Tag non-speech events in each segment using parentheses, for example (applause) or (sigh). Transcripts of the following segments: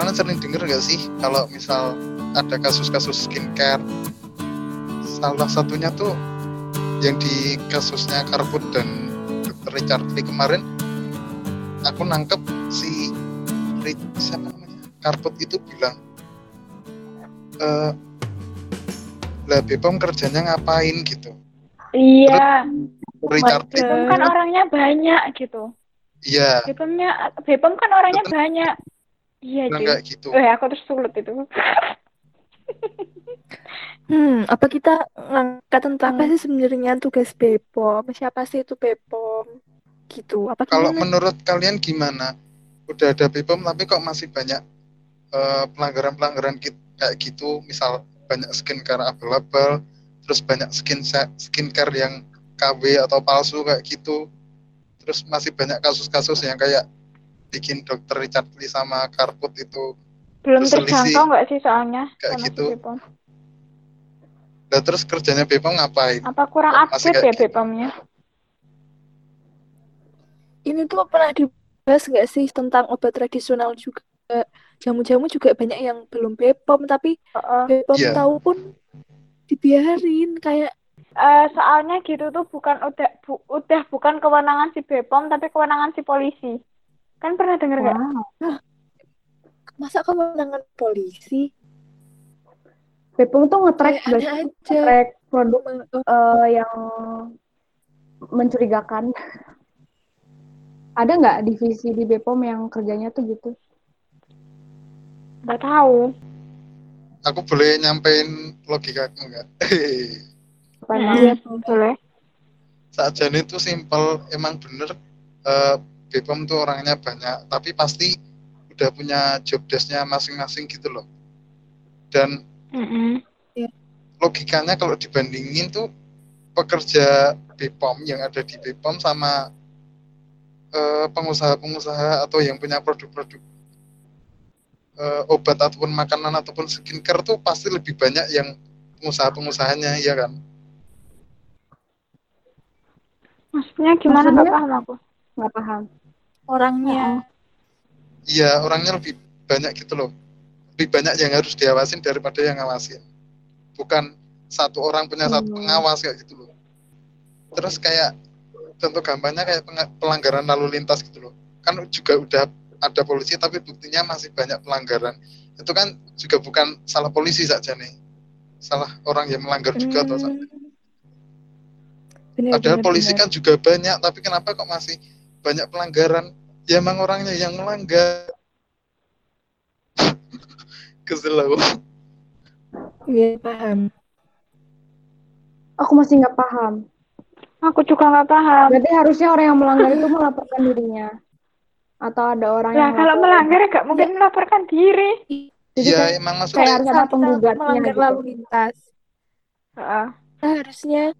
kalian sering denger gak sih kalau misal ada kasus-kasus skincare? Salah satunya tuh yang di kasusnya Karbut dan Dr. Richard Lee kemarin aku nangkep si siapa namanya? Karbut itu bilang e, lah Bepom kerjanya ngapain? gitu. Iya. Richard Lee kan orangnya banyak gitu. Iya. Bepomnya Bepom kan orangnya Betul. banyak iya kayak gitu eh aku terus sulit itu Hmm, apa kita ngangkat tentang apa sih sebenarnya tugas BPOM? Siapa sih itu BPOM? Gitu. Apa Kalau menurut kalian gimana? Udah ada BPOM tapi kok masih banyak uh, pelanggaran-pelanggaran kayak gitu, misal banyak skincare abal-abal, terus banyak skin skincare yang KW atau palsu kayak gitu. Terus masih banyak kasus-kasus yang kayak bikin dokter Richard Lee sama Karput itu belum terjangkau nggak sih soalnya kayak gitu. Nah, terus kerjanya Bepom ngapain? Apa kurang update ya gitu? Bepomnya? Ini tuh pernah dibahas nggak sih tentang obat tradisional juga? Jamu-jamu juga banyak yang belum Bepom, tapi uh -uh. Bepom yeah. tahu pun dibiarin kayak uh, soalnya gitu tuh bukan udah bu, udah bukan kewenangan si Bepom tapi kewenangan si polisi. Kan pernah denger nggak? Wow. Masa kewenangan polisi? Bepom tuh nge-track nge produk uh, yang mencurigakan. Ada nggak divisi di Bepom yang kerjanya tuh gitu? Nggak tahu. Aku boleh nyampein logika aku nggak? (laughs) Iya, boleh. Saat itu simpel, emang bener uh, Bepom tuh orangnya banyak, tapi pasti udah punya job desk-nya masing-masing gitu loh. Dan Mm-hmm. Logikanya kalau dibandingin tuh pekerja BPOM yang ada di BPOM sama uh, pengusaha-pengusaha atau yang punya produk-produk uh, obat ataupun makanan ataupun skincare tuh pasti lebih banyak yang pengusaha-pengusahanya ya kan? Maksudnya gimana nggak paham aku? Nggak paham. Orangnya. Iya orangnya lebih banyak gitu loh lebih banyak yang harus diawasin daripada yang ngawasin bukan satu orang punya satu hmm. pengawas kayak gitu loh terus kayak contoh gampangnya kayak pelanggaran lalu lintas gitu loh kan juga udah ada polisi tapi buktinya masih banyak pelanggaran itu kan juga bukan salah polisi saja nih salah orang yang melanggar juga atau hmm. Bener, Padahal bener, polisi bener. kan juga banyak, tapi kenapa kok masih banyak pelanggaran? Ya emang orangnya yang melanggar (laughs) kesel aku. Iya paham. Aku masih nggak paham. Aku juga nggak paham. Berarti harusnya orang yang melanggar itu melaporkan dirinya. Atau ada orang nah, yang kalau melanggar nggak mungkin ya. melaporkan diri. Iya emang maksudnya kayak harus ada penggugatnya melanggar gitu. lalu lintas. Uh. nah, harusnya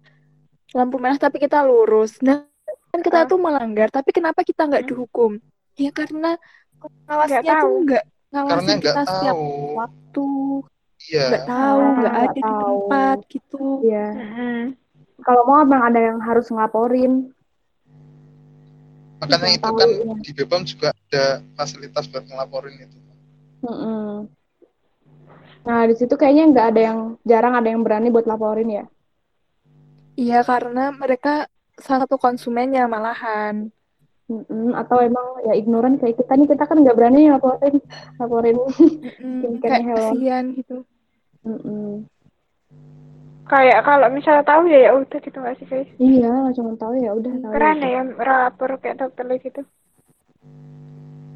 lampu merah tapi kita lurus. Nah kan kita uh. tuh melanggar tapi kenapa kita nggak dihukum? Ya karena pengawasnya tuh nggak karena nggak tahu. waktu. Iya. Nggak tahu nggak ada tahu. di tempat gitu. Iya. Hmm. kalau mau abang ada yang harus ngelaporin. Makanya itu kan ya. di Bepom juga ada fasilitas buat ngelaporin itu. Mm nah di situ kayaknya nggak ada yang jarang ada yang berani buat laporin ya? Iya karena mereka salah satu konsumennya malahan. Mm-mm, atau emang ya ignoran kayak kita nih kita kan nggak berani laporin laporin mm, (laughs) kayak kasihan gitu. Mm-mm. kayak kalau misalnya tahu ya ya udah gitu nggak sih guys? Iya cuma tahu ya udah tahu keren ya lapor kayak dokter gitu.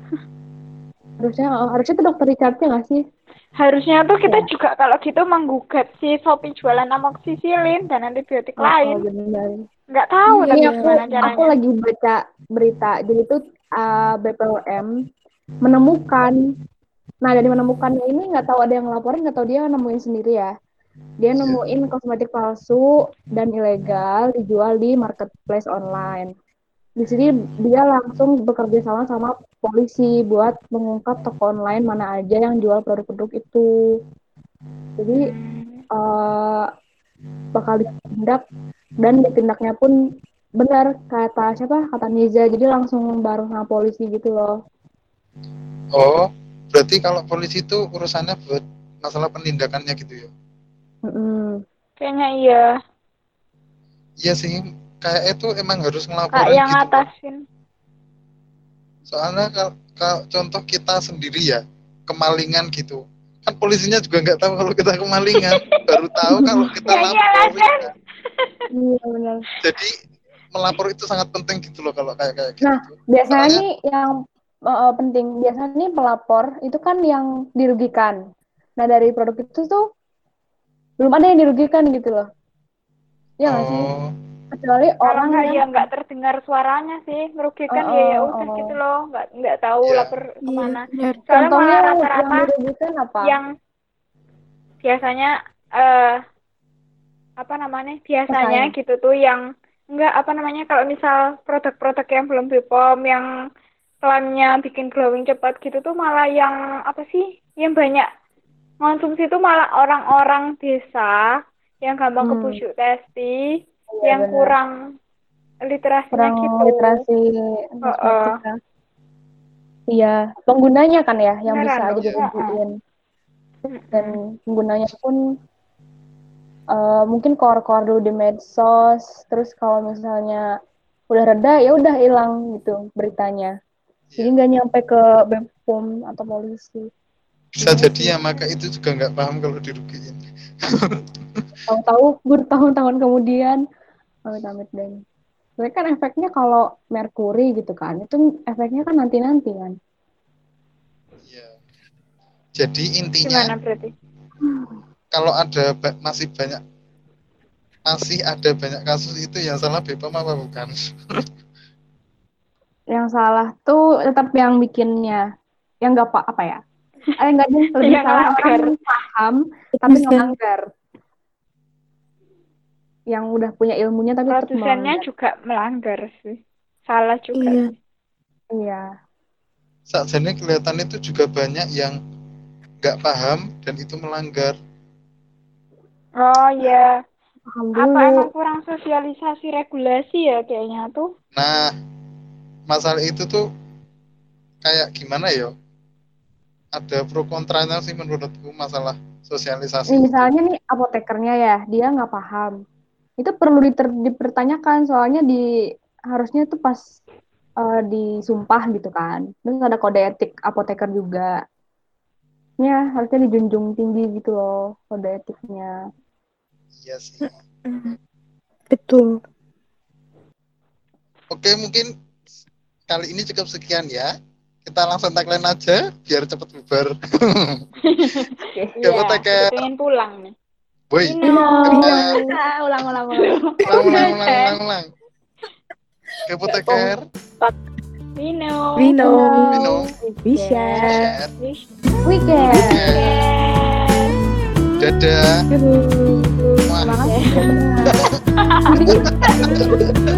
(laughs) Harusnya oh, harusnya tuh dokter Richardnya nggak sih? Harusnya tuh kita ya. juga kalau gitu menggugat si Shopee jualan amoksisilin dan antibiotik oh, lain. benar. Nggak tahu iya, tapi aku, caranya aku lagi baca berita. Jadi itu uh, BPOM menemukan nah dari menemukannya ini nggak tahu ada yang laporin nggak tahu dia nemuin sendiri ya. Dia nemuin kosmetik palsu dan ilegal dijual di marketplace online. Di sini dia langsung bekerja sama sama polisi buat mengungkap toko online mana aja yang jual produk-produk itu. Jadi uh, bakal ditindak dan ditindaknya pun benar kata siapa kata Niza jadi langsung bareng sama polisi gitu loh. Oh, berarti kalau polisi itu urusannya buat masalah penindakannya gitu ya Mm -mm. Kayaknya iya. iya sih kayak itu emang harus Kak ngelaporin yang gitu ngatasin. soalnya kalau, kalau contoh kita sendiri ya kemalingan gitu kan polisinya juga nggak tahu kalau kita kemalingan baru tahu kalau kita Ya lapor kan. Iya benar. jadi melapor itu sangat penting gitu loh kalau kayak kayak gitu Nah, Biasanya Soalnya- nih yang eh, penting, biasanya nih pelapor itu kan yang dirugikan. Nah dari produk itu tuh belum ada yang dirugikan gitu loh. Iya nggak sih? Oh Kecuali Kalau orang nggak yang ya nggak terdengar suaranya sih, merugikan Oh, ya ya oh, udah oh. gitu loh, nggak nggak tahu Iya. lapor ke mana. benar. Soalnya contohnya malah yang rata-rata dirugikan apa? yang biasanya eh apa namanya biasanya Pesaing. gitu tuh yang enggak apa namanya kalau misal produk-produk yang belum BPOM yang klaimnya bikin glowing cepat gitu tuh malah yang apa sih yang banyak konsumsi tuh malah orang-orang desa yang gampang Hmm. kebusuk testi Iya, yang benar. kurang literasinya kurang gitu literasi kosmetika. Iya, penggunanya kan ya yang Beneran bisa aja dong. dirugiin. Dan penggunanya pun eh, mungkin kor-kor dulu di medsos, terus kalau misalnya udah reda ya udah hilang gitu beritanya. Jadi nggak nyampe ke BPOM atau polisi. bisa jadi ya maka itu juga nggak paham kalau dirugiin (laughs) Tahu-tahu bertahun-tahun kemudian amit-amit dan Soalnya kan efeknya kalau merkuri gitu kan, itu efeknya kan nanti-nanti kan. Iya. jadi intinya gimana berarti kalau ada ba- masih banyak masih ada banyak kasus itu yang salah BPOM apa bukan (laughs) Yang salah tuh tetap yang bikinnya, yang nggak apa apa ya? Eh nggak lebih Yang salah orang paham tapi melanggar. Yang udah punya ilmunya tapi tetap produsennya melanggar. juga melanggar sih salah juga Iya. Iya. saat ini kelihatan itu juga banyak yang nggak paham dan itu melanggar oh ya Paham apa emang kurang sosialisasi regulasi ya kayaknya tuh nah masalah itu tuh kayak gimana ya ada pro kontranya sih menurutku masalah sosialisasi Nih, misalnya nih apotekernya ya, dia nggak paham. Itu perlu diter- dipertanyakan soalnya di harusnya tuh pas eh, disumpah gitu kan. Terus ada kode etik apoteker juga. Ya, harusnya dijunjung tinggi gitu loh kode etiknya. iya sih (laughs) Betul. oke mungkin kali ini cukup sekian ya kita langsung tagline aja biar cepet bubar (laughs) (laughs) Oke. Ya, Iya, pengen pulang nih Cepat. ulang ulang ulang. ulang ulang ulang ulang ulang Kepoteker, Vino Vino. Vino, Bisa. Weekend. dadah. Terima kasih.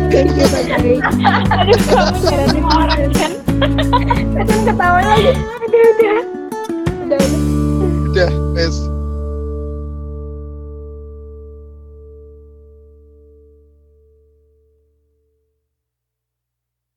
Thank you, bye-bye. Aduh, kamu nyaranin orang kan. (laughs) Kan ketawa lagi.